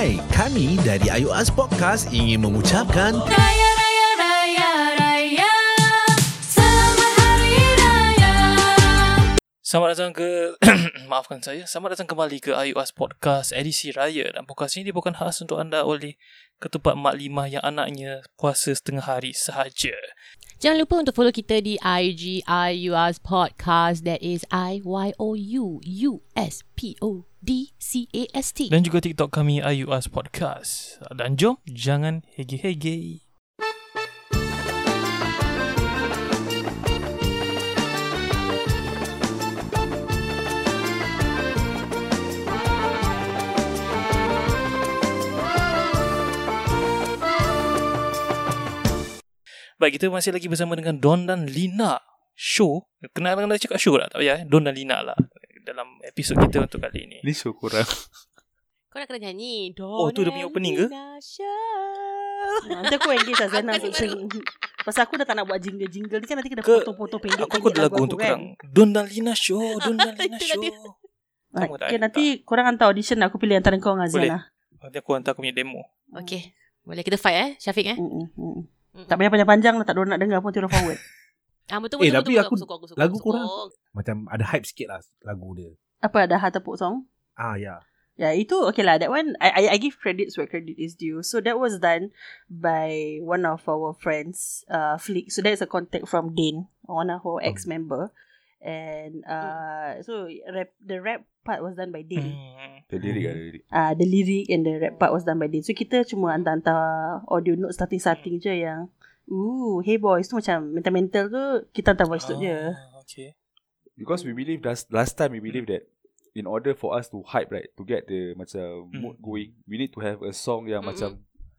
Hai, kami dari Ayu As Podcast ingin mengucapkan Raya, raya, raya, raya. Selamat Hari Raya. Selamat datang ke Maafkan saya Selamat datang kembali ke IUS Podcast Edisi Raya Dan podcast ini bukan khas untuk anda oleh Ketupat Mak Limah yang anaknya puasa setengah hari sahaja Jangan lupa untuk follow kita di IG IUS Podcast. That is I-Y-O-U-U-S-P-O-D-C-A-S-T. Dan juga TikTok kami IUS Podcast Dan jom Jangan hege-hege Baik, kita masih lagi bersama dengan Don dan Lina Show Kenal dengan cakap show tak? Tak payah eh Don dan Lina lah Dalam episod kita untuk kali ini Ni show korang Kau nak kena nyanyi. Oh, tu dia punya opening ke? Nanti aku engage untuk sing Pasal aku dah tak nak buat jingle-jingle ni kan nanti kena Ke- potong-potong pendek Aku aku ada lagu untuk korang Don dan Lina Show Don dan Lina Show. Kamu tak Okay, eh? nanti korang hantar audition aku pilih antara kau dengan Boleh. Azana. Nanti aku hantar aku punya demo Okay. Boleh kita fight eh, Syafiq eh? Mm-mm, mm-mm. Tak payah panjang-panjang lah, tak ada orang nak dengar pun tiru forward. Ah, betul, Eh, betul, tapi betul, aku- sokong, sokong, lagu sokong. korang- Macam ada hype sikit lah lagu dia Apa ada hard tepuk song? Ah ya Ya, itu okay lah. That one, I, I I give credits where credit is due. So that was done by one of our friends, uh, Flick. So that's a contact from Dane, one of our ex-member. And uh, so rap, the rap part was done by Dane. hmm. The ada lirik uh, the lyric and the rap part was done by Din. So kita cuma hantar-hantar audio note starting-starting je yang Ooh, hey boys tu macam mental-mental tu kita hantar voice note je. Ah, Okay Because we believe last, last time we believe that In order for us to hype right To get the macam Hmm. mood going We need to have a song yang Mm-mm. macam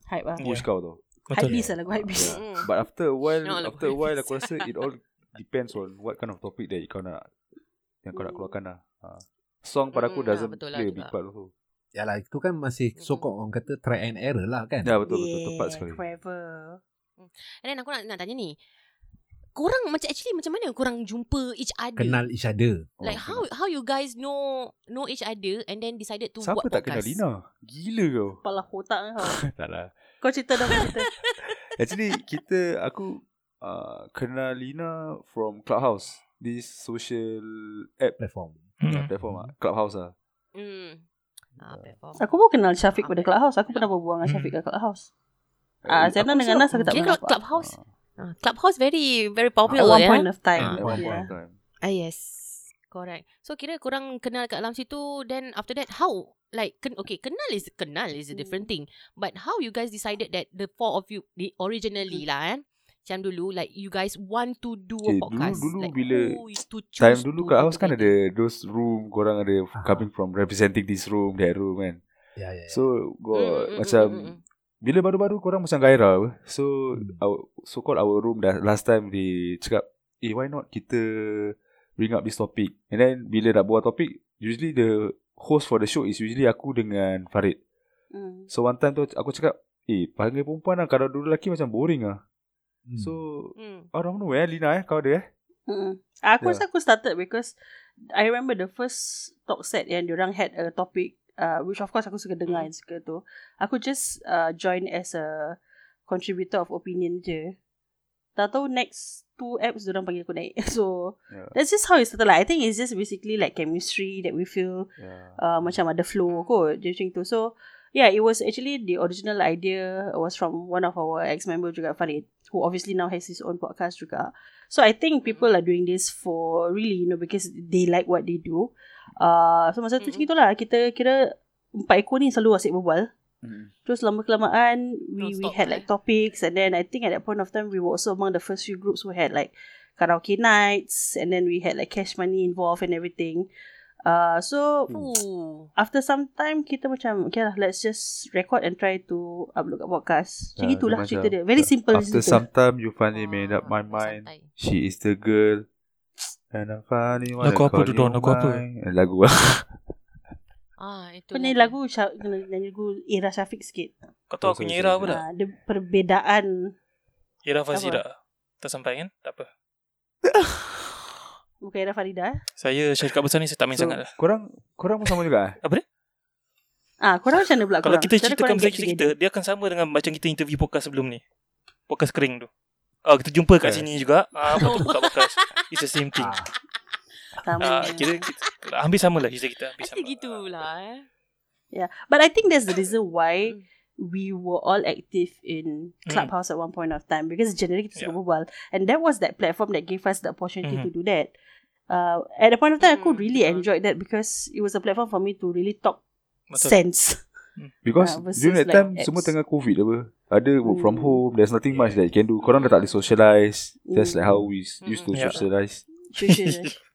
Hype lah. Push kau tau Hype beast lah lagu hype. Mm. But after a while No, lagu After a while aku rasa It all depends on What kind of topic that kau nak Yang kau nak Hmm. keluarkan lah ha. Song pada aku Mm, doesn't ah, lah play a juga. big part also Yalah itu kan masih sokong orang kata try and error lah kan Ya betul betul Tepat sekali Clever. And then aku nak, nak tanya ni. Korang macam actually macam mana korang jumpa each other? Kenal each other Like how how you guys know know each other and then decided to Siapa buat tak kenal podcast? Lina Gila kau Kepala otak kau. Tak lah Kau cerita dah cerita. Actually kita aku uh, kenal Lina from Clubhouse. This social app platform hmm. hmm. platform ah Clubhouse ah. Hmm. Ah, platform. Aku pun kenal Syafiq pada Clubhouse. Aku pernah berbual dengan Syafiq kat Clubhouse. Ah, Eh, Zainal aku dengan rasa Nas aku tak pernah. Clubhouse Ah, Ah, Clubhouse very very At popular one ya. point of time. Ah, at one point Yeah. of time. Ah yes. Correct. So kira korang kenal kat dalam situ then after that how like ken, okay kenal is kenal is a different thing but how you guys decided that the four of you the originally lah kan macam dulu like you guys want to do a Okay, dulu- podcast dulu like bila- to choose Time dulu kat house kan ada those room korang ada Ah. coming from representing this room that room kan. Ya ya ya. So go Mm, mm, mm, macam mm, mm, mm. bila baru-baru korang macam gairah apa. So Hmm. our, so called our room dah last time di cakap eh why not kita bring up this topic. And then bila nak buat topik usually the host for the show is usually aku dengan Farid. Hmm. So one time tu aku cakap Eh panggil perempuan lah Kalau dulu lelaki macam boring lah Hmm. So Hmm. Out of nowhere Lina eh Kau ada eh Mm. Aku Yeah. rasa aku started because I remember the first talk set yang diorang had a topic uh, which of course aku suka dengar Mm. suka tu. Aku just uh, join as a contributor of opinion je. Tak tahu next two apps diorang panggil aku naik. So yeah. that's just how it started lah. I think it's just basically like chemistry that we feel Yeah. uh, macam ada flow kot macam tu. So yeah, it was actually the original idea was from one of our ex-member juga Farid who obviously now has his own podcast juga. So I think people are doing this for really you know because they like what they do. Uh, so masa tu Mm-mm. macam itulah kita kira empat ekor ni selalu asyik berbual. Mm. Terus lama kelamaan we we had lah, like topics and then I think at that point of time we were also among the first few groups who had like karaoke nights and then we had like cash money involved and everything. Uh, so Ooh. after some time kita macam okay lah let's just record and try to upload kat podcast. Macam Ya, itulah cerita dia. Very simple After cerita. some time You finally made up my Ah, mind santai. She is the girl And I'm finally wanna Lagu apa tu, Don? Lagu apa? Lagu lah Ah, itu. Kau nyanyi lagu kena nyanyi lagu Ira Syafiq sikit. Kau tahu aku punya era apa tak? Ah, dia perbezaan Era Fazira Tak sampai kan? Tak apa bukan Ira Farida. eh. Saya syarikat besar ni Saya tak main So, sangat lah Korang Korang pun sama juga eh Apa dia? Ah, korang macam mana pula Kalau korang? kita ceritakan pasal get kita, kita, dia akan sama dengan macam kita interview podcast sebelum ni. Podcast kering tu. Ah, kita jumpa kat sini juga. Ah, lepas tu buka podcast. It's the same thing. Ah, Sama. Ah, kita, kita hampir sama lah cerita kita. Hampir Macam sama. gitulah eh. Yeah. But I think that's the reason why Mm. We were all active in Clubhouse at one point of time because generally kita suka Yeah. berbual. And that was that platform that gave us the opportunity Mhm. to do that. Uh, at the point of time, aku Mm, really betul. enjoyed that because it was a platform for me to really talk Betul. sense. Because Ah, versus during that like time apps. Semua tengah covid apa Ada work from Hmm. home There's nothing much that you can do Korang dah tak boleh socialize Just Hmm. like how we used to Yeah. socialize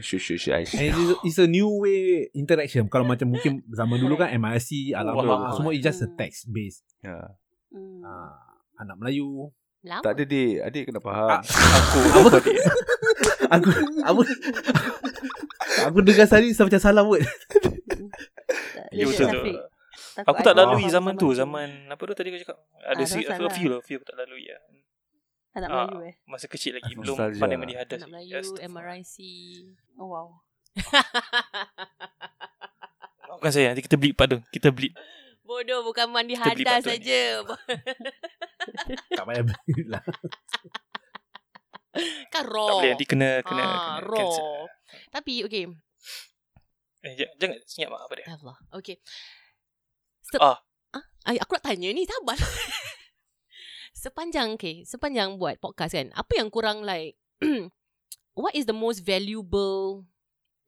Sure, sure, sure. uh, Socialize And it's, it's a new way interaction. Kalau macam mungkin zaman dulu kan MRC, alam Wow. semua is just a Hmm. text based. yeah. Mm. Ah, anak Melayu. Lama. Tak ada dik Adik kena faham Aku. Apa tadi. aku aku aku dengar tadi macam salah word. Ya, betul tu. Aku tak lalui zaman tu. Zaman apa tu tadi kau cakap? Ada Ah, si, a few lah. Few aku tak lalui lah. Anak Ah. Melayu eh. Masa kecil lagi. Belum Nostalgia. pandai melihadas. Anak Melayu, Yes. MRIC. Oh wow. Bukan saya. Nanti kita bleep tu. Kita bleep. Bodoh bukan mandi Kita hadas ni. saja. Tak payah beli lah. kan Tak raw. boleh. Nanti kena kena, Ah, kena raw. cancel. Tapi okay. Eh, jangan senyap apa dia. Allah. Okay. Ah. ah? Ay, aku nak tanya ni. Sabar. Sepanjang, okay. Sepanjang buat podcast kan. Apa yang kurang like... what is the most valuable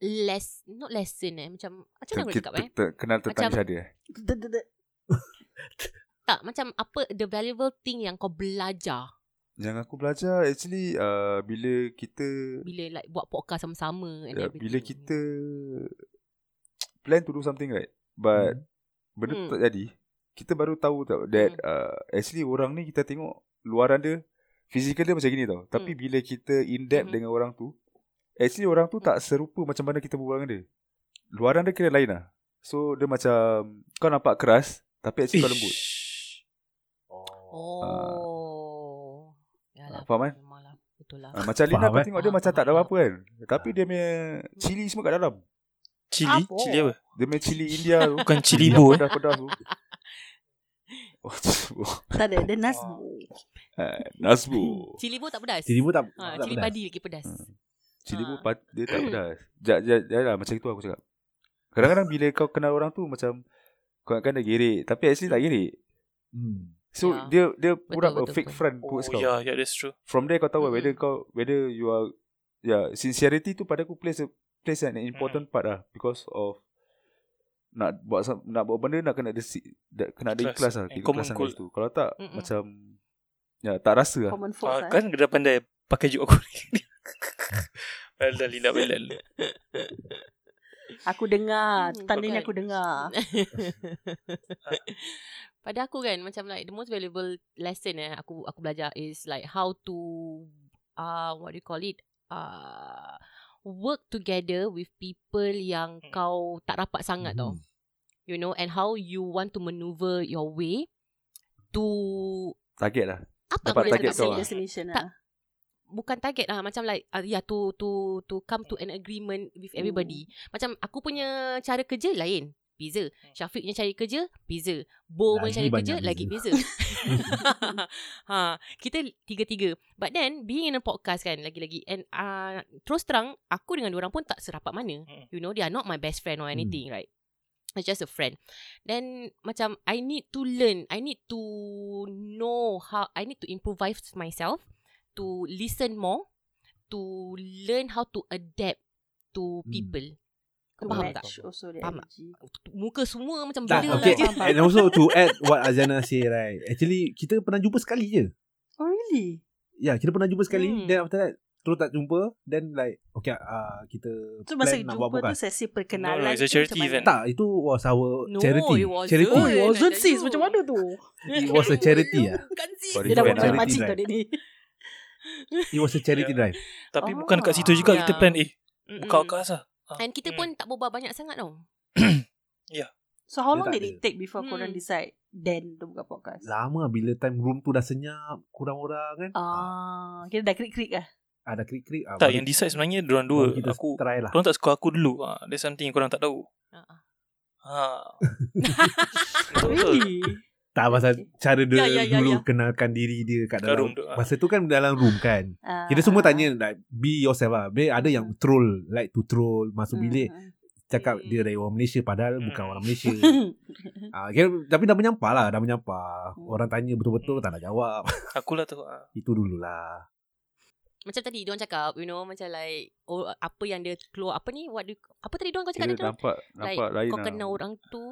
less not lesson eh macam macam mana aku cakap eh Kenal tentang Macam- other eh tak macam apa the valuable thing yang kau belajar Yang aku belajar Actually uh, Bila kita bila like buat podcast sama-sama and uh, everything Bila kita Plan to do something right But Benda tu Hmm. tak jadi Kita baru tahu tau That uh, Actually orang ni kita tengok Luaran dia Physical dia macam gini tau Tapi Hmm. bila kita In depth Mhm. dengan orang tu Actually orang tu tak serupa Macam mana kita berbual dengan dia Luaran dia kira lain lah So dia macam Kau nampak keras Tapi actually kau lembut Ish. oh Yalah, Ah, faham kan? betul lah uh, Macam Lina kau eh? tengok dia Faham, macam tak ada apa-apa kan Tapi dia punya Cili semua kat dalam Cili? Apa? Cili apa? Dia punya cili India tu Bukan cili bo eh. Pedas-pedas tu Oh, cili Tak ada. Dia nasbu. Uh, Nasbu cili bo tak pedas Cili pun tak, ha, tak cili pedas. padi lagi pedas Hmm. Cili pun pat, dia tak pedas Jat, jat, jat lah Macam itu aku cakap Kadang-kadang bila kau kenal orang tu Macam Kau kan dia gerik Tapi actually tak gerik Hmm. So Ya. dia dia Betul, put up a fake betul. front Oh, towards kau yeah, yeah, that's true. From there kau tahu Mm-mm. whether kau Whether you are Ya yeah, sincerity tu pada aku plays a, plays an important part lah Because of nak buat nak buat benda nak kena ada si, da- kena ada Ikhlas. lah And Ikhlas kat goal. situ. Kalau tak Mm-mm. macam ya tak rasa lah Ah, lah. kan dia dah pandai pakai juk aku ni. Belal lidah belal. Aku dengar. Hmm, Tandanya aku dengar. Pada aku kan macam like the most valuable lesson eh aku aku belajar is like how to uh what do you call it uh work together with people yang Hmm. kau tak rapat sangat tau. Hmm. You know and how you want to maneuver your way to target lah apa Dapat target cakap kau lah. destination Tak. lah. bukan target lah macam like uh, yeah to to to come to an agreement with everybody. Macam aku punya cara kerja lain. Beza. Syafiq punya cara kerja beza. Bo cara banyak kerja beza. lagi beza. ha, kita tiga-tiga. But then being in a podcast kan lagi-lagi and uh, terus terang aku dengan orang pun tak serapat mana. Hmm. You know they are not my best friend or anything, right? It's just a friend. Then macam I need to learn. I need to know how I need to improvise myself to listen more, to learn how to adapt to Hmm. people. To Faham tak? also Faham tak? Muka semua macam Tak, bila okay. lah. And also to add what Azana say right. Actually kita pernah jumpa sekali je. Oh really? Ya, yeah, kita pernah jumpa sekali. Hmm. Then after that terus tak jumpa. Then like okay uh, kita So masa plan nak buat jumpa tu sesi No, perkenalan no, it's a charity event. Tak, itu was our No, charity. it wasn't. Charity. Oh, it wasn't sis. Macam mana tu? It was a charity ah. Bukan sis. Dia dah buat lah. macam drive. dia ni. It was a charity drive. Tapi Oh. bukan kat situ juga kita Yeah. plan eh. Mm-mm. Buka akas lah. Ah. And kita Hmm. pun tak berbual banyak sangat tau. So how Dia long did it take before Hmm. korang decide then to buka podcast? Lama bila time room tu dah senyap, kurang orang kan. Ah, kita dah krik-krik lah. Ada klik-klik. ah, Tak, yang decide sebenarnya diorang dua. Kita Aku try lah. Korang tak suka aku dulu. Ah, There's something yang korang tak tahu. Uh-uh. Ha. Betul. Really? Tak pasal cara dia Ya, ya, ya, dulu ya. kenalkan diri dia kat dalam room tu, ah. Masa tu kan dalam room kan Ah, Kita semua ah, tanya like, Be yourself lah Be, Ada yang troll Like to troll Masuk Hmm, bilik hmm. Cakap Hmm. dia dari orang Malaysia Padahal Hmm. bukan orang Malaysia ah, kira, Tapi dah menyampah lah Dah menyampah Hmm. Orang tanya betul-betul Hmm. Tak nak jawab Akulah tu. Ha. Itu dululah Macam tadi Diorang cakap You know Macam like oh, Apa yang dia keluar Apa ni what do Apa tadi diorang kau cakap Kira dia tu nampak Like nampak lain kau lah. kenal orang tu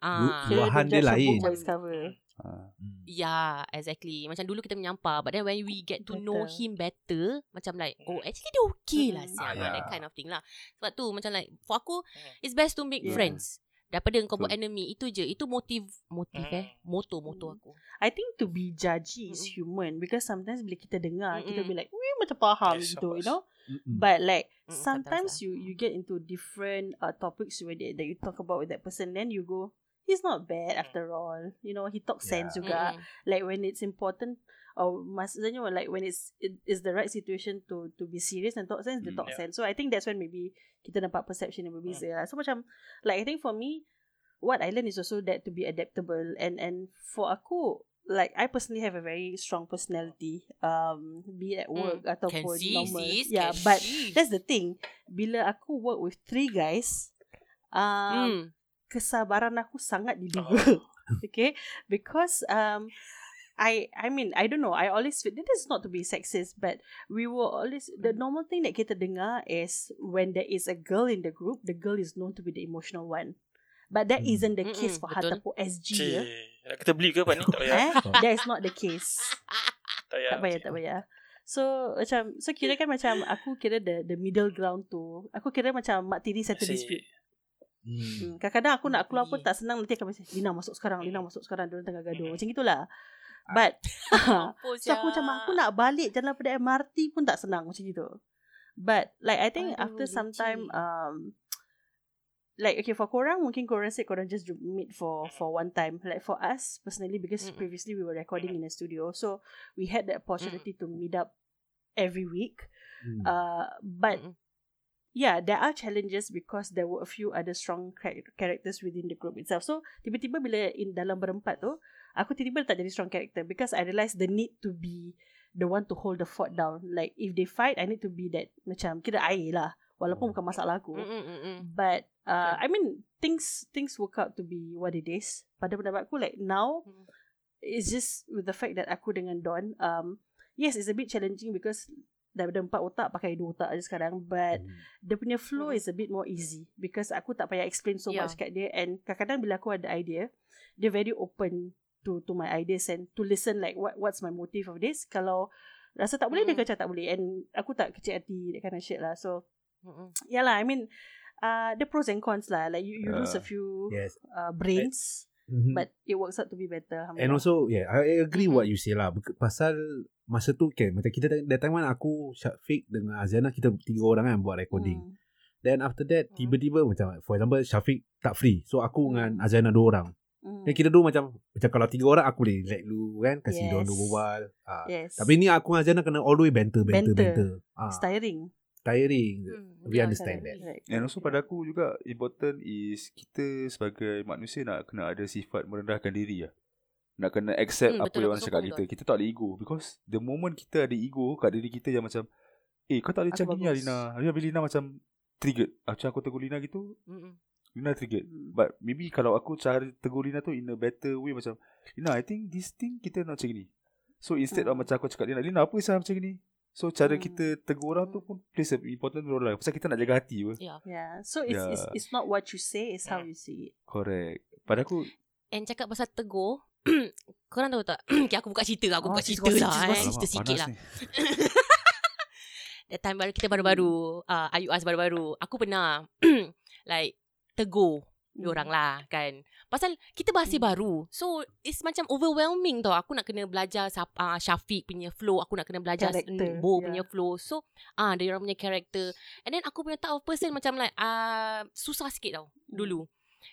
Ah. Ah, Lu- luahan dia lain. cover. Ha. Hmm. Yeah, exactly. Macam dulu kita menyampah, but then when we get to know Betul. him better, macam like, oh actually dia okay lah, Mm. siapa Ah, that yeah. kind of thing lah. Sebab tu macam like, for aku, Hmm. it's best to make Yeah. friends. Daripada kau buat enemy, itu je. Itu motif, motif Mm. eh. Moto, moto Mm. aku. I think to be judgy is human because sometimes bila kita dengar kita Mm-mm. be like, "Weh macam faham Yes, gitu," you know. Mm-mm. But like Mm, sometimes sometimes you you get into different uh, topics where that, that you talk about with that person, then you go, "He's not bad after all." You know, he talks Yeah. sense juga. Mm-mm. Like when it's important or maksudnya like when it's it is the right situation to to be serious and talk sense, they Mm, talk yeah. sense. So I think that's when maybe kita nampak perception yang berbeza lah. So macam like I think for me what I learn is also that to be adaptable and and for aku like I personally have a very strong personality um be it at work Can ataupun see, normal sis. yeah can but see. that's the thing bila aku work with three guys um Mm. Kesabaran aku sangat Oh. diduga. okay? Because um I I mean I don't know I always feel this is not to be sexist but we will always the normal thing that kita dengar is when there is a girl in the group the girl is known to be the emotional one but that Hmm. isn't the case Mm-mm, for betul. Hatapo SG Cik. ya. Nak kita beli ke apa ni? Tak payah. eh that is not the case Tak payah. tak payah tak payah so macam so kira kan macam aku kira the the middle ground tu aku kira macam mak tiri settle dispute Hmm. Hmm, kadang-kadang aku nak keluar pun tak senang nanti akan macam Lina masuk sekarang, Lina masuk sekarang dia tengah gaduh. Hmm. Macam gitulah. But Mampus so aku macam aku nak balik jalan pada MRT pun tak senang macam gitu. But like I think Aduh, after some time um like okay for korang mungkin korang say korang just ju- meet for for one time. Like for us personally because Mm-mm. previously we were recording in a studio so we had the opportunity to meet up every week. Hmm. Uh, but Mm-mm. Yeah, there are challenges because there were a few other strong char- characters within the group itself. So tiba-tiba bila in dalam berempat tu, aku tiba-tiba tak jadi strong character because I realised the need to be the one to hold the fort down. Like if they fight, I need to be that macam kira air lah. Walaupun bukan masalah aku. Mm-mm, mm-mm. But uh, Okay. I mean things things work out to be what it is. Pada pendapat aku like now Mm. it's just with the fact that aku dengan Don um yes it's a bit challenging because daripada empat otak pakai dua otak je sekarang but Hmm. dia punya flow Mm. is a bit more easy because aku tak payah explain so Yeah. much kat dia and kadang-kadang bila aku ada idea dia very open to to my ideas and to listen like what what's my motive of this kalau rasa tak boleh dia Mm. kata tak boleh and aku tak kecil hati that kind of shit lah so Mm-mm. yeah lah I mean uh, the pros and cons lah like you, you lose a few Yes uh, brains Mhm. but it works out to be better And also yeah I agree Mhm. what you say lah Pasal Masa tu kan Macam kita that time kan Aku Syafiq dengan Aziana Kita tiga orang kan Buat recording Hmm. Then after that Hmm. Tiba-tiba macam For example Syafiq tak free So aku dengan Hmm. Aziana dua orang Hmm. Dan kita dua macam Macam kalau tiga orang Aku boleh let lu kan Kasih Yes. yes. diorang berbual ah. yes Tapi ni aku dengan Aziana Kena all the way banter Banter, Banter. banter. It's tiring Tiring Mm, We yeah, understand correct. Right. And also pada aku juga important is kita sebagai manusia nak kena ada sifat merendahkan diri lah. Nak kena accept Hmm, apa betul, yang orang cakap kita. Kita tak ada ego because the moment kita ada ego kat diri kita yang macam eh kau tak boleh macam ni lah bagus." Lina. Habis Lina macam triggered. Macam aku tegur Lina gitu, Mm-mm. Lina triggered. Hmm. But maybe kalau aku cara tegur Lina tu in a better way macam Lina I think this thing kita nak macam ni. So instead of Hmm. macam aku cakap Lina, Lina apa salah macam ni? So cara Hmm. kita tegur orang tu pun plays a important role lah. Pasal kita nak jaga hati pun. Yeah. Yeah. So it's, it's Yeah. it's not what you say, it's how you see it. Correct. Pada aku And cakap pasal tegur Korang tahu tak okay, Aku buka cerita Aku Oh, buka cerita lah eh. gossip. Cerita sikit panas lah. That time baru kita baru-baru uh, Ayu As baru-baru Aku pernah Like Tegur Hmm. Diorang lah kan Pasal kita masih Hmm. baru So it's macam overwhelming tau Aku nak kena belajar uh, Syafiq punya flow Aku nak kena belajar Character, Bo yeah. punya flow So ah uh, Diorang punya character And then aku punya type of person Macam like uh, Susah sikit tau Hmm. Dulu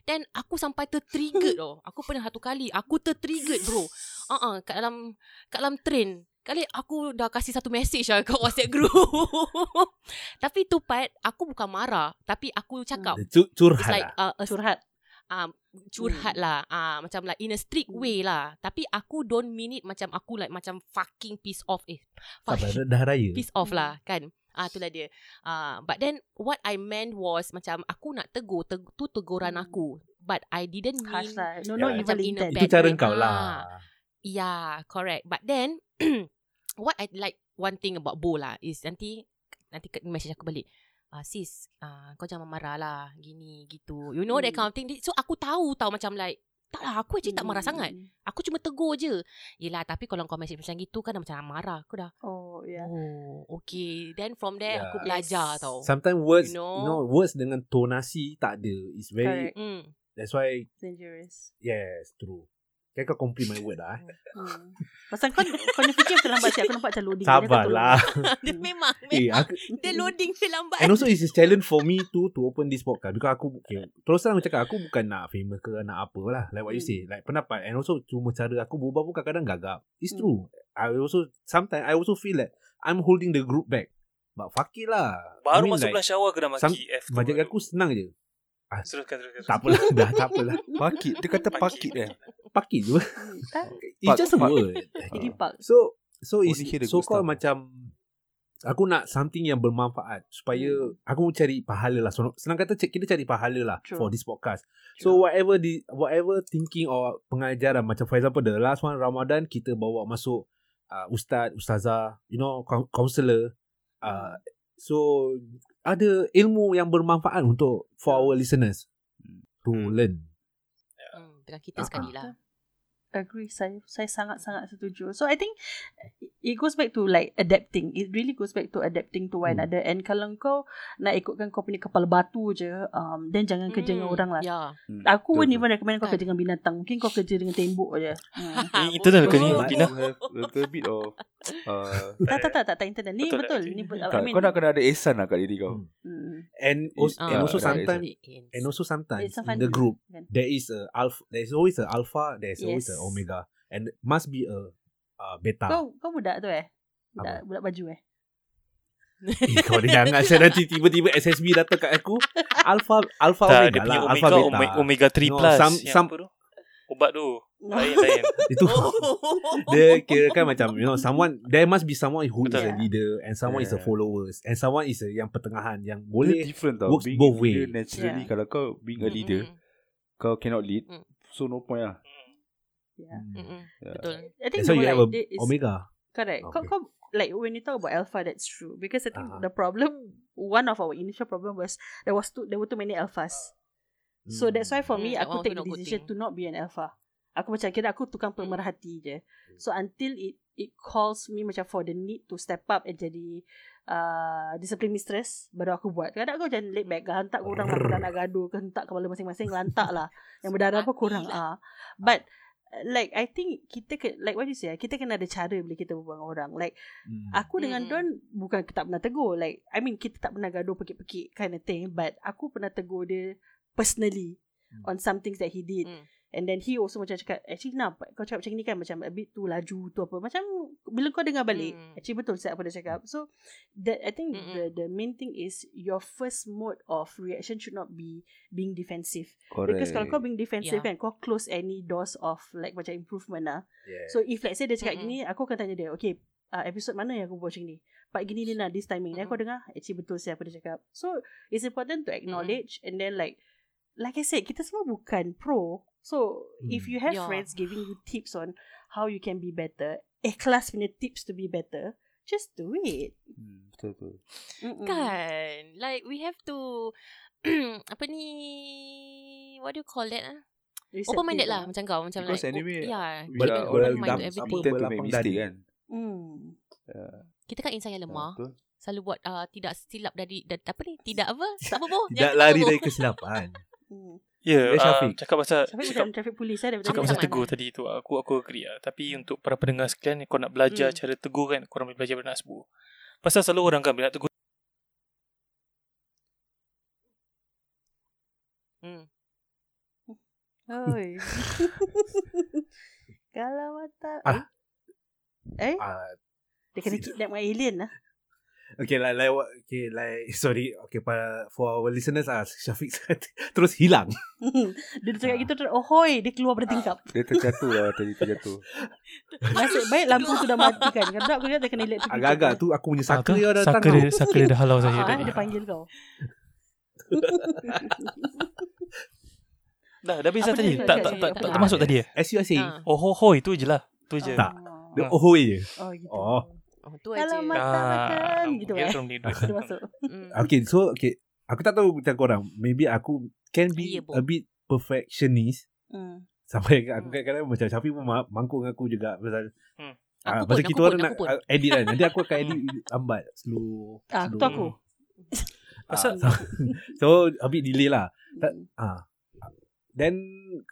Then aku sampai tertriggered tau Aku pernah satu kali Aku tertriggered bro Ah uh-uh, kat dalam kat dalam train. Kali aku dah kasih satu message lah kat WhatsApp group. tapi tu part aku bukan marah, tapi aku cakap Curhat like lah uh, a, Curhat. um, curhat lah. Ah macam like in a strict Hmm. way lah. Tapi aku don't mean it macam aku like macam fucking piss off eh. Sabar, Fucking dah, dah raya. piss off Hmm. lah kan. Ah itulah dia. Ah but then what I meant was macam aku nak tegur, teg- tu teguran Hmm. aku. But I didn't Harsh mean lah. No, no macam evil in a intent. Itu cara way. kau lah. Ah. Yeah, correct. But then what I like one thing about Bo lah is nanti nanti ke- message aku balik. Ah sis, ah kau jangan marah lah gini gitu. You know that Hmm. kind of thing. So aku tahu tahu macam like tak lah aku actually tak marah sangat. Hmm. Aku cuma tegur je. Yelah tapi kalau kau message macam gitu kan dah macam nak marah. Aku dah Oh, yeah. Oh, okay. Then from there Yeah. aku belajar Yes. tau. Sometimes words, You you know? know, words dengan tonasi tak ada. It's very, Correct. Hmm. that's why, Dangerous. yes, true. Kan kau compliment my word lah. eh. Hmm. Pasal kau kau ni fikir macam lambat siap. Aku nampak macam loading. Jadi aku Sabarlah. dia memang, eh, memang. aku, Dia loading dia lambat. And also it's a challenge for me to to open this podcast because aku okay, terus terang aku cakap aku bukan nak famous ke nak apa lah like what you Hmm. say like pendapat and also cuma cara aku berubah pun kadang-kadang gagap it's Hmm. true I also sometimes I also feel that I'm holding the group back but fuck it lah Baru I mean, masuk like, bulan syawal ke dah maki F tu baru. aku senang je Teruskan teruskan tak apalah dah tak apalah Pakit. Dia kata pakit eh. fuck it je Hmm. Tak. it's Pak- just a word Ini pak. So so is the so called macam aku nak something yang bermanfaat supaya Hmm. aku cari pahala lah. So, senang kata kita cari pahala lah True. for this podcast. So whatever di whatever thinking or pengajaran macam for example the last one Ramadan kita bawa masuk uh, ustaz, ustazah, you know, coun- counselor uh, so ada ilmu yang bermanfaat untuk for our listeners to learn. Hmm, dengan kita Ah, sekali ah. lah. Agree. Saya saya sangat-sangat setuju. So I think it goes back to like adapting. It really goes back to adapting to one Hmm. another. And kalau kau nak ikutkan kau punya kepala batu je, um, then jangan kerja dengan Hmm, orang lah. Ya. Hmm, Aku won't betul, even recommend kau Kan. kerja dengan binatang. Mungkin kau kerja dengan tembok je. Hmm. Ini internal ke ni Oh. Bina? betul. Have a little bit of uh, tak, tak, tak, tak, tak internet. Ni Betul betul. tak? Ni betul. I tak, mean, kau nak kena ada ihsan lah kat diri kau. Hmm. hmm. And also, Ah, and also ada sometimes It's- and also sometimes in the group kan? there is a alpha there is always a alpha there is always Yes. a omega and must be a uh, beta Kau kau budak tu eh? Budak, Apa? budak baju eh? eh, kau ni jangan saya nanti tiba-tiba SSB datang kat aku alpha alpha Tak, omega lah omega, alpha beta omega, omega 3 No, plus. some- some- apa tu? Ubat tu. Lain, lain. itu dia kira kan macam you know someone there must be someone who is Betul. a leader and someone is a Yeah. followers and someone is a yang pertengahan yang boleh different tau. works Being both a leader way. Naturally Yeah. kalau kau being a leader, Mm-mm. kau cannot lead. Mm. So no point lah. Yeah. Hmm. Yeah. Betul. I think why you have a idea is omega correct. Kau, Okay. kau like when you talk about alpha, that's true because I think Ah. the problem, one of our initial problem was there was too there were too many alphas. So Hmm. that's why for me Hmm, that aku take the decision to not be an alpha. Aku macam kira aku tukang pemerhati je. So until it it calls me macam for the need to step up and jadi uh, discipline mistress baru aku buat. Kadang aku macam laid back hantar korang kalau nak gaduh ke hentak kepala masing-masing lantak lah. Yang berdarah apa korang ah. But uh, like I think kita ke, like what you say kita kena ada cara bila kita berbual dengan orang. Like Hmm. Aku dengan Mm-mm. Don bukan tak pernah tegur. Like I mean kita tak pernah gaduh pekik-pekik kind of thing. But aku pernah tegur dia personally Hmm. on some things that he did. Mm. And then he also macam cakap Actually kenapa Kau cakap macam ni kan Macam a bit too laju tu apa Macam Bila kau dengar balik Mm. Actually betul Saya apa dia cakap So that I think Mm-mm. the the main thing is Your first mode of reaction Should not be Being defensive Correct. Because kalau kau being defensive Yeah. kan Kau close any doors of Like macam improvement lah yeah. So if let's say dia cakap Mm-mm. gini Aku akan tanya dia Okay uh, episode mana yang aku buat macam ni Part gini ni lah This timing Then Mm-mm. kau dengar Actually betul siapa dia cakap So it's important to acknowledge And then like Like I said Kita semua bukan pro So if Hmm. you have Yeah. friends Giving you tips on How you can be better Ikhlas punya tips to be better Just do it Hmm, betul betul. Mm-mm. Kan Like we have to Apa ni What do you call that ah? Open minded lah Macam kau Macam Because like anyway, oh, Yeah we keep are an all open mind to dumb- everything apa, berlapang mistake dadi. kan. Mm. Yeah. Kita kan insan yang lemah betul. Selalu buat uh, Tidak silap dari da, Apa ni Tidak apa Tak apa boh tidak lari dari kesilapan Ya, yeah, Syafiq. uh, cakap pasal Sampai cakap, macam traffic police eh, daripada cakap tadi. pasal tegur tadi tu aku aku agree lah. Tapi untuk para pendengar sekalian kau nak belajar Hmm. cara tegur kan, korang boleh belajar daripada Nasbu. Pasal selalu orang kan bila nak tegur hmm. Oi. Kalau mata Ah. Eh? Ah, Dia kena kidnap dengan alien lah. Okay, like, like what? Okay, like sorry. Okay, para for our listeners ah, Syafiq terus hilang. dia cakap gitu terus, oh hoi, dia keluar pada tingkap. Dia terjatuh lah tadi terjatuh. Nasib baik lampu sudah mati kan. Kalau tak aku lihat dia kena electric. Agak-agak tu aku punya Ah, saka tu, dia datang. Saka dia, saka dia dah halau saya Ah, tadi. dia panggil kau. Dah, dah habis dah Apa tadi. Tak, tak, tak, tak termasuk tadi eh? As you are saying, Ah. Oh, ho, ho, itu je lah. Itu je. Tak. Oh. dia ohoi je. Oh gitu. Oh. Oh, tu aja. Kalau mata makan gitu dia eh. masuk. Mm. Okay, so okay. Aku tak tahu macam korang. Maybe aku can be Bo. a bit perfectionist. Hmm. Sampai aku kadang-kadang macam Syafiq pun ma- mangkuk dengan aku juga pasal Hmm. Ah, Aku pasal pun, kita aku orang pun, nak aku pun. ah, edit kan. Nanti aku akan edit lambat, slow. Ah, slow. tu aku. Pasal- Ah, so, so a bit delay lah. Tak- Hmm. Ah. Then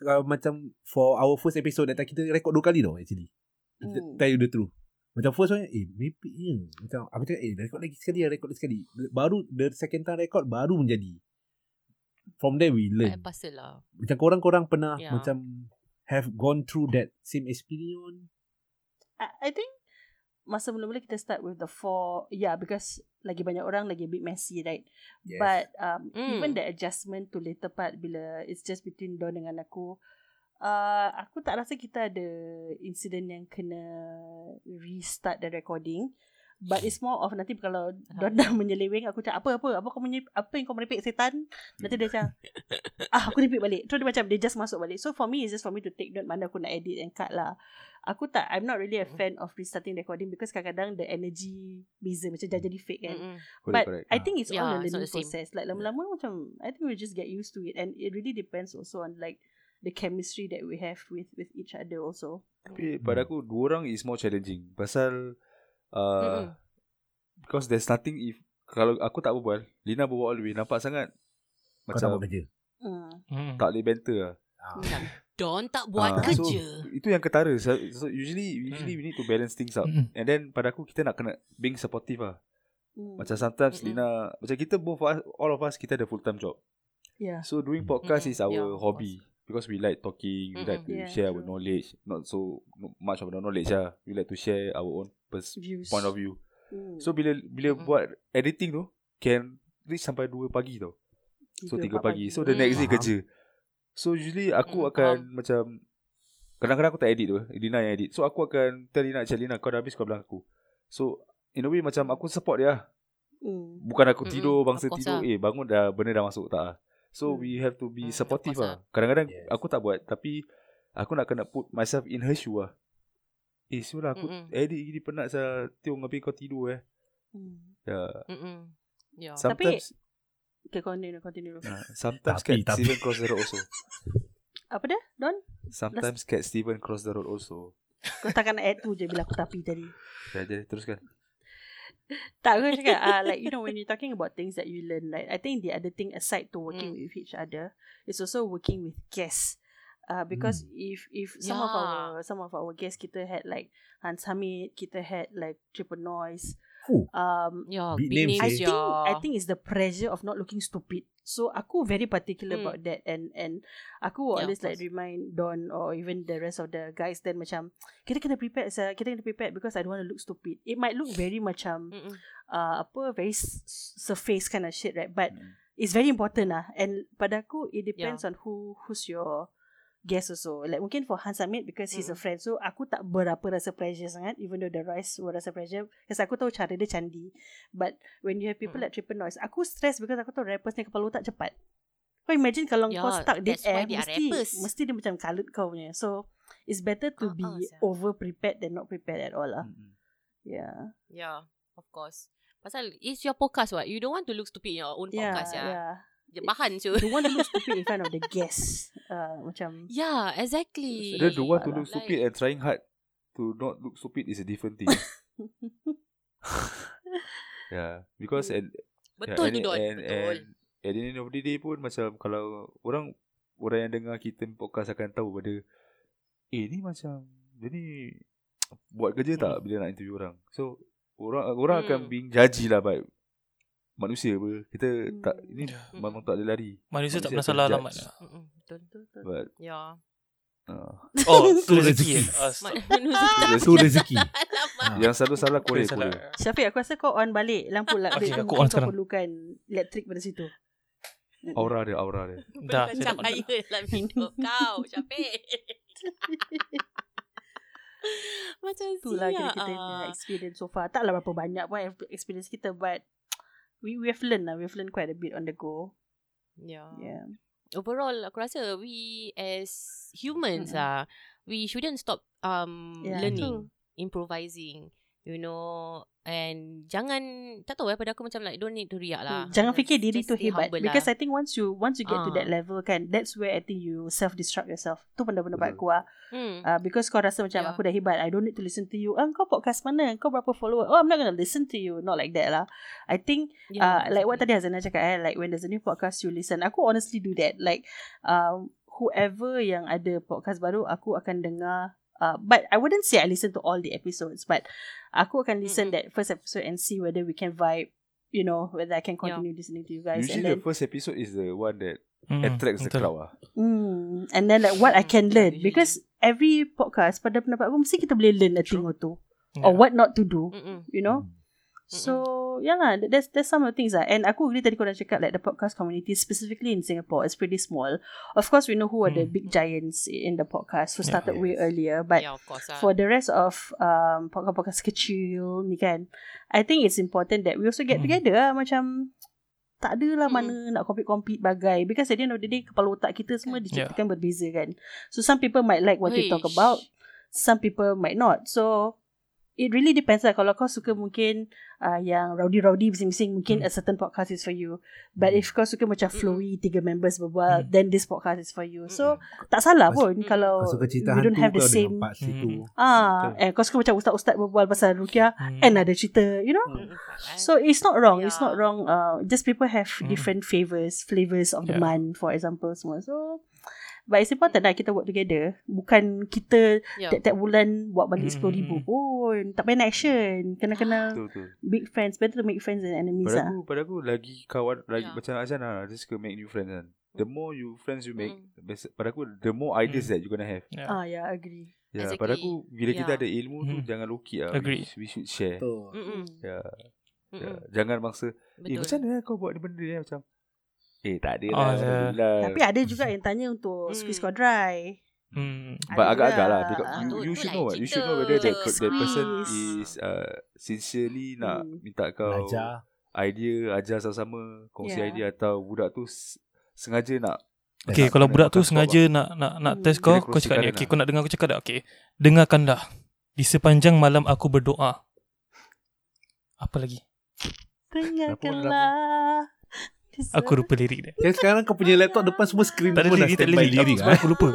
uh, macam for our first episode that kita record dua kali tau actually. Hmm. Tell you the truth. Macam first one eh maybe ya. Macam aku cakap eh record lagi sekali record lagi sekali. Baru the second time record baru menjadi. From there we Tak learn. pasal lah. Macam korang-korang pernah Ya. macam have gone through that same experience. I, I think masa mula-mula kita start with the four yeah because lagi banyak orang lagi a bit messy right Yes. but um, Mm. even the adjustment to later part bila it's just between Don dengan aku uh, aku tak rasa kita ada incident yang kena restart the recording but it's more of nanti kalau Don dah menyeleweng aku cakap apa apa? Kau menye- apa yang kau merepek setan? Nanti dia macam ah aku repeat balik. Terus dia macam dia just masuk balik. So for me it's just for me to take note mana aku nak edit and cut lah. Aku tak I'm not really a fan of restarting recording because kadang-kadang the energy beza macam dah jadi fake kan. Correct, But correct. I think it's all Yeah, a it's not learning process. Like lama-lama macam I think we just get used to it, and it really depends also on like the chemistry that we have with with each other also. Tapi pada aku dua orang is more challenging pasal uh, Mm-mm. because there's nothing if kalau aku tak berbual, Lina berbual lebih nampak sangat Kau tak buat macam kerja. Hmm. Hmm. tak boleh banter lah. Macam Don tak buat Ah, so, kerja. itu yang ketara. So, so usually usually we need to balance things up. Mm-mm. And then pada aku kita nak kena being supportive lah. Hmm. Macam sometimes Mm-mm. Lina macam kita both all of us kita ada full time job. yeah. So doing podcast Mm-mm. is our Yeah, hobby because we like talking, we like to Yeah, share our true. knowledge, not so not much of the knowledge lah. We like to share our own pers- Views. point of view. Hmm. So bila bila Mm-mm. buat editing tu can reach sampai 2 pagi tau. So 3 empat pagi. So the Mm. next day Faham. kerja. So usually aku Mm, akan faham. macam kadang-kadang aku tak edit tu. Lina yang edit. So aku akan tell Lina, "Cik Lina, kau dah habis kau bilang aku." So in a way macam aku support dia lah. Hmm. Bukan aku tidur of bangsa tidur lah. eh bangun dah benda dah masuk tak lah. So Hmm. we have to be Mm, of supportive course lah. Kadang-kadang Yes. aku tak buat tapi aku nak kena put myself in her shoe lah. Eh, so lah aku Mm-mm. edit gini penat saya tiung habis kau tidur eh. Hmm. Ya. Mm-mm. Ya. Sometimes Okay, continue, continue. uh, sometimes Tapi- cat tapi- Steven cross the road also. Apa dia, Don? Sometimes cat Steven cross the road also. Kau takkan add tu je bila aku tapi tadi. Ya, jadi teruskan. Tak, aku cakap, uh, like, you know, when you're talking about things that you learn, right, I think the other thing aside to working Mm. with each other is also working with guests. Uh, because if if some of Yeah. our some of our guests kita had like Hans Hamid, kita had like Triple Noise. Fuh. Um, Ya, Big big names, I names eh. think ya. I think it's the pressure of not looking stupid. So aku very particular Mm. about that and and aku Yeah, always like remind Don or even the rest of the guys then macam kita kena prepare sah. kita kena prepare because I don't want to look stupid. It might look very macam Mm-mm. uh, apa very s- surface kind of shit right but Mm. it's very important lah and pada aku it depends on who who's your guest also like mungkin for Hans Hamid because he's a Mm. friend so aku tak berapa rasa pressure sangat even though the Rice will rasa pressure because aku tahu cara dia candi but when you have people Mm. like Triple Noise aku stress because aku tahu rappers ni kepala otak cepat kau imagine kalau Ya, kau stuck dead air mesti rappers. mesti dia macam kalut kau punya so it's better to Ah, be ah, sia. over prepared than not prepared at all lah Mm-mm. yeah Yeah, of course. Pasal it's your podcast what. You don't want to look stupid in your own yeah podcast ya. yeah Je bahan tu. you want to look stupid in front of the guests uh, macam Yeah, exactly. Then the one to look stupid and trying hard to not look stupid is a different thing. yeah, because at Betul yeah, tu Don. and, Betul. And, at the end of the day pun macam kalau orang orang yang dengar kita podcast akan tahu pada eh ni macam dia ni buat kerja tak bila nak interview orang. So orang orang Hmm. akan being judgy lah by manusia apa. Kita Hmm. tak ini Ya. memang tak ada lari. Manusia tak Manusia pernah salah alamat lah. Betul. betul betul But Ya. uh, Oh, tu Tu rezeki. rezeki. Tu rezeki. Alamak. Yang selalu salah Korea, Salah. Korea. Syafiq aku rasa kau on balik lampu lah. Okay, aku on kau sekarang. perlukan elektrik pada situ. Aura dia, aura dia. Dah, saya dah on. Cahaya dalam hidup kau, Syafiq. Macam Itulah siap. kira kita ah. punya experience so far. Taklah berapa banyak pun experience kita but we we have learned lah. We have learned quite a bit on the go. Yeah. Yeah. Overall, aku rasa we as humans ah, we shouldn't stop um Yeah, learning, improvising, you know, and jangan tak tahu eh pada aku macam like don't need to riak lah. Hmm, Jangan fikir diri just tu hebat humble because lah. I think once you once you get to Ah. that level kan that's where I think you self destruct yourself. Tu pendapat Betul. aku lah. hmm. Uh, because kau rasa macam Yeah. aku dah hebat I don't need to listen to you. Ah, kau podcast mana? Kau berapa follower? Oh I'm not gonna listen to you. Not like that lah. I think uh, like what tadi Hazana cakap eh, like when there's a new podcast you listen. Aku honestly do that. Like um, whoever yang ada podcast baru aku akan dengar. Uh, but I wouldn't say I listen to all the episodes, but aku akan listen Mm-mm. that first episode and see whether we can vibe. You know whether I can continue listening to you guys. Usually and the then, first episode is the one that Hmm, attracts the betul. crowd lah. mm, and then like what I can learn because every podcast pada pendapat aku mesti kita boleh learn a thing or two or Yeah. what not to do. Mm-mm. You know. So yeah lah, th- there's there's some of the things lah. And aku agree tadi dah cakap like the podcast community specifically in Singapore is pretty small. Of course we know who are the Hmm. big giants in the podcast who Yeah. started way Yes. earlier, but yeah, course lah. for the rest of um podcast-podcast kecil ni kan, I think it's important that we also get Hmm. together lah macam tak ada lah Mm-mm. mana nak compete-compete bagai because at the end of the day kepala otak kita semua diciptakan berbeza kan. So some people might like what we talk Wish. about, some people might not. So it really depends lah. Kalau kau suka mungkin uh, yang rowdy-rowdy bising-bising, mungkin Hmm. a certain podcast is for you. But if kau suka macam flowy, tiga members berbual, Hmm. then this podcast is for you. So tak salah Kau- pun kalau Kau suka cerita we don't hantu have the same dengan part situ. Hmm. Ah, Betul. eh, kau suka macam ustaz-ustaz berbual pasal rukyah Hmm. and ada cerita, you know? Mm-mm. So it's not wrong. It's Yeah. not wrong. Uh, just people have Hmm. different favors, flavors of the Yeah. month, for example, semua. So, but it's important lah kita work together. Bukan kita Yeah. tiap-tiap bulan buat balik Hmm, sepuluh ribu hmm, pun. Tak payah nak action. Kena kena Betul betul. big friends. Better to make friends than enemies Pada lah. aku, pada aku lagi kawan lagi Ya. macam Azan lah, dia suka make new friends kan. The more you friends you make, Mm. best, pada aku the more ideas Mm. that you gonna have. Yeah. Ah, yeah, agree. Ya, Exactly. pada aku bila kita Yeah. ada ilmu tu Mm. jangan low-key lah. Agree. We, we should share. Betul. Mm-mm. Ya, ya. Mm-mm. Jangan bangsa, eh Betul. macam mana kau buat ni benda ni macam Eh tak ada Oh, lah. Alhamdulillah. Tapi ada juga yang tanya untuk Hmm. squeeze kau dry. Hmm. But agak-agak lah because Ah, you, you tu should know what You should know whether that, that person is uh, Sincerely nak Hmm. Minta kau Belajar. Idea Ajar sama-sama Kongsi Yeah. idea Atau budak tu s- Sengaja nak Okay, nak kalau budak tu sengaja nak nak nak Hmm. test kau, kau cakap ni. Okay, lah. kau nak dengar aku cakap tak? Okay. Dengarkanlah. Di sepanjang malam aku berdoa. Apa lagi? Dengarkanlah. Aku lupa lirik dia. Yang sekarang kau punya laptop depan semua screen Tak ada semua dah lirik, tak ada lirik. lirik Aku, aku lupa.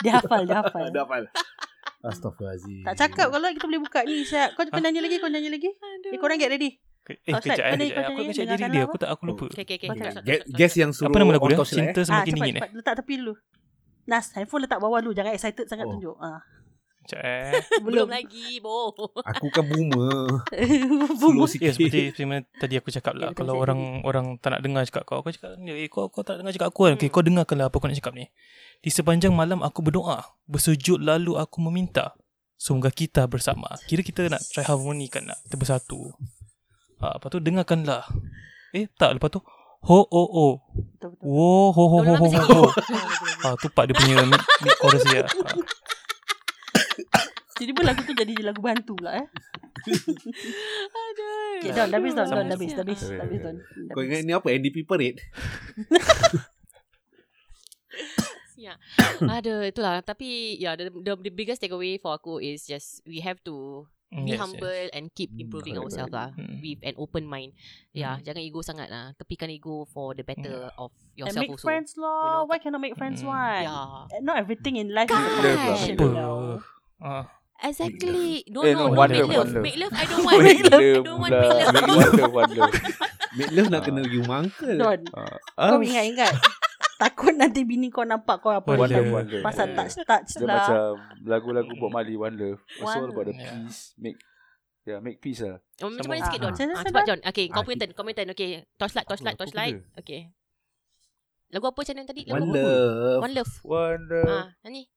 Dia hafal, dia hafal. Dah hafal. Astaghfirullahalazim. Tak cakap kalau kita boleh buka ni Syak. Kau kau nyanyi lagi, kau nyanyi lagi. Eh, korang get ready. Eh, Oh, kejap. Eh, mana kejap. kau Aku akan cakap lirik dia. Aku tak, aku lupa. Okay, okay, okay. Guess, guess yang suruh Apa nama lagu dia? eh. Cinta Ah, semakin cepat, dingin eh? Letak tepi dulu. Nas, handphone letak bawah dulu. Jangan excited sangat Oh. tunjuk. Ah. Sekejap eh. Belum lagi, boh. Aku kan boomer. Slow sikit. Ya seperti, seperti mana tadi aku cakap lah. Ya, Kalau orang orang tak nak dengar cakap kau Kau cakap eh, kau, kau tak dengar cakap aku kan? Okay, Kau dengarkanlah apa kau nak cakap ni. Di sepanjang malam aku berdoa Bersujud lalu aku meminta Semoga kita bersama. Kira kita nak try harmoni kan nak Kita bersatu. Ha, Lepas tu dengarkanlah. Eh tak lepas tu Ho o o. Betul, betul. Wo ho ho ho ho ho. ho ha, Tu part dia punya chorus dia. Ha. Tiba-tiba lagu tu jadi lagu bantu pula eh. Aduh. Okay, Don, dah habis Don, Don, dah habis, dah habis, dah habis Don. Dah Kau ingat ni apa? NDP parade? Ya. Aduh, itulah. Tapi, yeah, the, the, the biggest takeaway for aku is just we have to Mm, be yes, humble yes. and keep improving correct, ourselves lah Hmm. with an open mind. Yeah, Hmm. jangan ego sangat lah. Tepikan ego for the better of And yourself make also. friends You lah. know, Why cannot make friends Mm. one? Yeah. Not everything in life is a lah, competition, you Ah. Exactly. No, Eh, no, no, no. one make love, love. one love. Make love. I don't want. Make I love don't want make love. Make one love One love Make love nak Ah. kena you uncle. Don, Ah, kau ingat-ingat. Takut nanti bini kau nampak kau apa. One One love. love One love Pasal Yeah. touch-touch Dia lah. macam Lagu-lagu Bob Marley One love It's all One about the love. peace Make Yeah, make peace lah Oh, macam mana sikit, Don? Ah, cepat, John. Okay, kau punya turn. Kau punya turn. Okay. Torchlight, torchlight, torchlight. Okay. Lagu apa channel tadi? Lagu One apa? love. One Love. One love, Ah, nyanyi.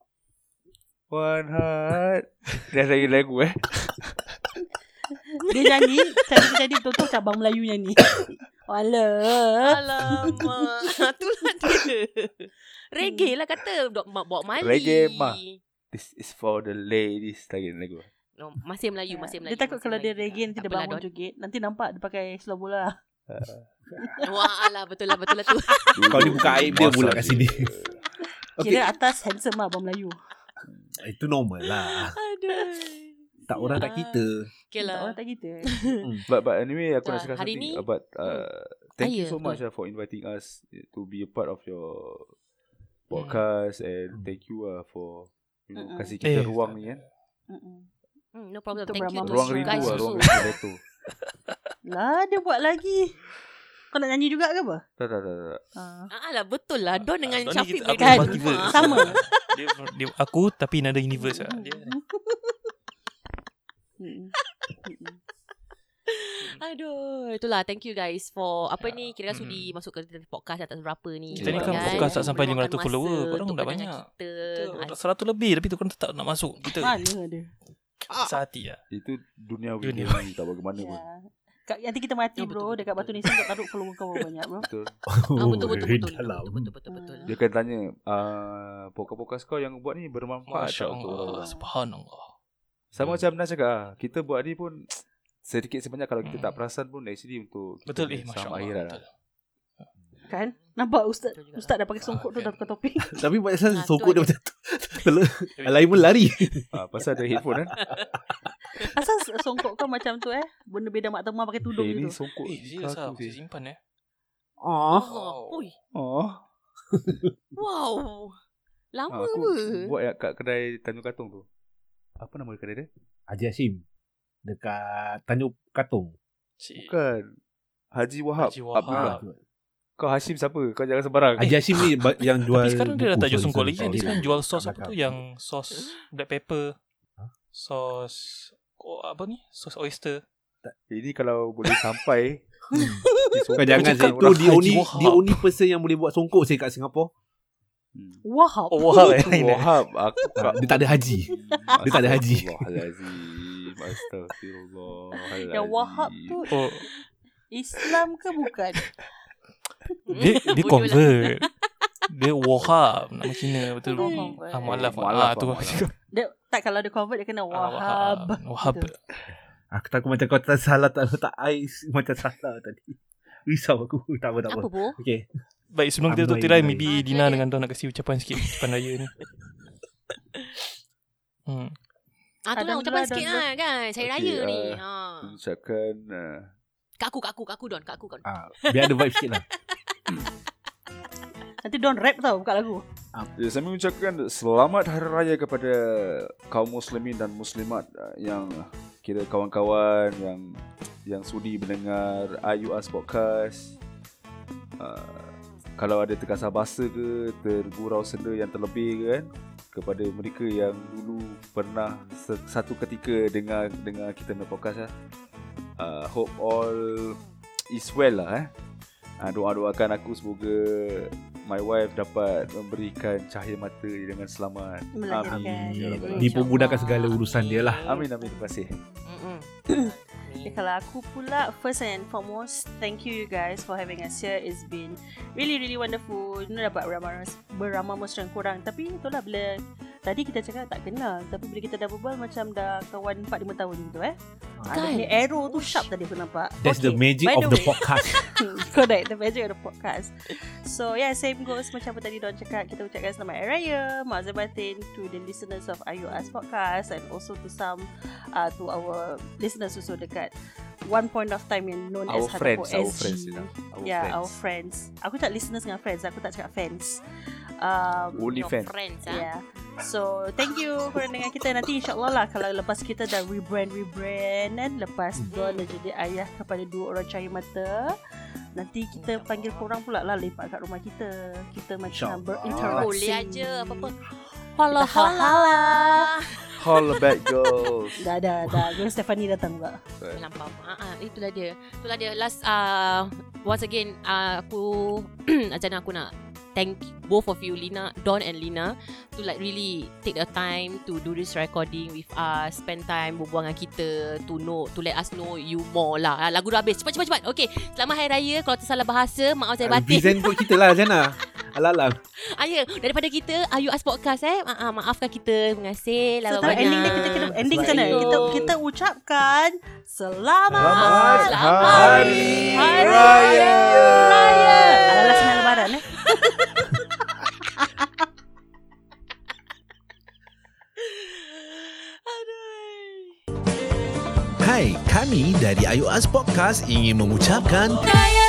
One heart. Dah lagi lagu eh. Dia nyanyi Cara dia jadi betul-betul macam Abang Melayu nyanyi Alah Alamak. Itulah dia. Reggae lah kata. Mak bawa Mali. Reggae mah. This is for the ladies lagi lagu. No, masih Melayu, masih Melayu. Dia takut kalau dia Melayu. reggae Nanti Tak dia apalah, bangun joget Nanti nampak dia pakai slow bola Wah, alah betul lah, betul lah tu. Kau ni buka aib dia pula kat sini. Okay. Kira atas handsome lah Abang Melayu Itu normal lah. Aduh. Tak orang tak Ah. kita. Okay Tak lah. orang tak gitu But but anyway aku Tak, nak cakap hari something ni- about uh, thank Ah, you ya, so much uh, for inviting us to be a part of your podcast and Hmm. thank you uh, for you know Mm-mm. kasih kita Eh. ruang ni kan. Mm-mm. Hmm, no problem. Untuk Thank you to Ruang you rindu guys lah, ruang rindu. Lah dia buat lagi Kau nak nyanyi juga ke apa? Tak tak tak tak. Ah. Ah lah betul lah Don dengan ni Syafiq kita- bagi rumah. verse. Sama Dia, dia aku tapi another universe lah. Dia Mm-mm. Mm-mm. Aduh Itulah thank you guys For apa Ya. ni Kira sudi Mm-mm. Masuk ke podcast Atas berapa ni Kita ni kan podcast tak sampai Meluangkan 500 follower. Korang dah banyak. Kita Seratus lebih tapi tu korang tetap nak masuk. Kita Mana ada sehati lah. Itu dunia Dunia. tak bagaimana pun. Ya. Kat, nanti kita mati Oh, betul, bro betul, Dekat betul. Batu Nisan Tak taruh follower kau banyak bro Betul. Ah, betul betul betul betul dalam. betul betul betul betul. Dia akan tanya uh, podcast-podcast kau yang buat ni bermanfaat Masya tak untuk Allah. Subhanallah. Sama macam Nas cakap ah, kita buat ni pun sedikit sebanyak kalau kita Hmm. tak perasan pun actually untuk Betul eh Masya Allah. akhirat lah. Betul. Kan Nampak Ustaz Betul. Ustaz dah pakai songkok tu Ah, Dah pakai topeng Tapi pasal Ah, tu songkok dia macam tu. Kalau Alignment lari. Ah, pasal ada headphone kan. Asal songkok kau macam tu eh Benda beda mak temah pakai tudung Eh, ni gitu songkok Eh, serius lah. aku Saya simpan eh. Oh. Ui, Oh, wow. Lama ah, aku apa? buat yang kat kedai Tanjung Katong tu. Apa nama kedai dia? Haji Hashim. Dekat Tanjung Katong. Cik. Bukan. Haji Wahab. Haji Wahab. Abdullah. Kau Hashim siapa? Kau jangan sembarang. Haji Hashim ni yang jual Tapi sekarang dia dah tak jual songkok lagi kan. Dia sekarang jual sos apa tu yang sos black pepper. Sos apa ni? Sos oyster. Ini kalau boleh sampai Kau jangan saya tu the Haji only the only person yang boleh buat songkok saya kat Singapura. Hmm. Wahab Oh, Wahab eh. Wahab aku Ah, Dia tak ada haji. Dia tak ada haji. Astagfirullahalazim. Astagfirullahalazim. Yang Wahab tu Oh, Islam ke bukan dia dia Bodoh lah. convert. Dia Wahab nama Cina betul. Oh, convert. Ah, mualaf. Mualaf, Ah tu mualaf. dia, Tak kalau dia convert Dia kena Ah, Wahab Wahab. Gitu. Aku takut macam kau tak salah tak tak ais macam salah tadi. Risau aku. Tak apa tak apa. Apa bu? Okay. Baik sebelum kita tutup tirai maybe Ah, Dina dengan Don nak kasi ucapan sikit ucapan raya ni. Hmm. Ah, tu lah ucapan sikit lah kan. Saya Okey, raya ni. ah, Ha. Ucapkan uh, Kat aku, kat aku, kat aku Don. Kat aku Don. Ah, biar ada vibe sikit lah. Nanti Don rap tau Buka lagu saya mengucapkan selamat hari raya kepada kaum muslimin dan muslimat uh, yang kira kawan-kawan yang yang sudi mendengar IUS podcast. Uh, kalau ada terkasar bahasa ke, tergurau senda yang terlebih ke kan kepada mereka yang dulu pernah satu ketika dengar dengar kita punya podcast lah. Uh, hope all is well lah eh. Uh, doa-doakan aku semoga my wife dapat memberikan cahaya mata dengan selamat. Amin. Dipermudahkan segala urusan dia lah. Amin amin. Terima kasih. Okay, kalau aku pula first and foremost thank you you guys for having us here. It's been really really wonderful. You know dapat beramah beramah mesra korang. Tapi itulah bila tadi kita cakap tak kenal. Tapi bila kita dah berbual macam dah kawan 4-5 tahun gitu eh ah, Kan? punya arrow tu sharp tadi aku nampak That's the Okay, magic by of the the way- podcast. Correct The magic of the podcast So yeah Same goes Macam apa tadi Don cakap Kita ucapkan selamat Hari Raya Mazal batin To the listeners of IUS podcast And also to some uh, To our listeners also dekat One point of time Yang known Our as friends, our SG. friends, you know. Our yeah, friends. our friends Aku cakap listeners dengan friends Aku tak cakap fans um, Only Your fan. friends ah. Yeah. So, thank you kerana dengan kita nanti insyaAllah lah kalau lepas kita dah rebrand-rebrand kan lepas Hmm. Don dah jadi ayah kepada dua orang cahaya mata nanti kita panggil korang pula lah lepak kat rumah kita kita macam berinteraksi Boleh aja apa-apa. Hala hala Holla back girls. Dah dah dah Gwen Stephanie datang pula Lampau. Ah, ah, itulah dia. Itulah dia. Last uh, once again uh, aku macam aku nak thank both of you, Lina, Don and Lina, to like really take the time to do this recording with us, spend time berbual dengan kita, to know, to let us know you more lah. Ah, Lagu dah habis. Cepat, cepat, cepat. Okay, selamat Hari Raya. Kalau tersalah bahasa, maaf saya Ah, batin. Present kot kita lah Jana Alang-alang Ah, ya, daripada kita, Ayu As Podcast eh. Ah, ah, maafkan kita. Terima kasih. So, lah tahu ending dia kita kena ending? Selamat. Kita kita ucapkan selamat, Selamat Hari Hari Raya. Raya. Alah senang lebaran eh. Hai, kami dari Ayu As Podcast ingin mengucapkan Raya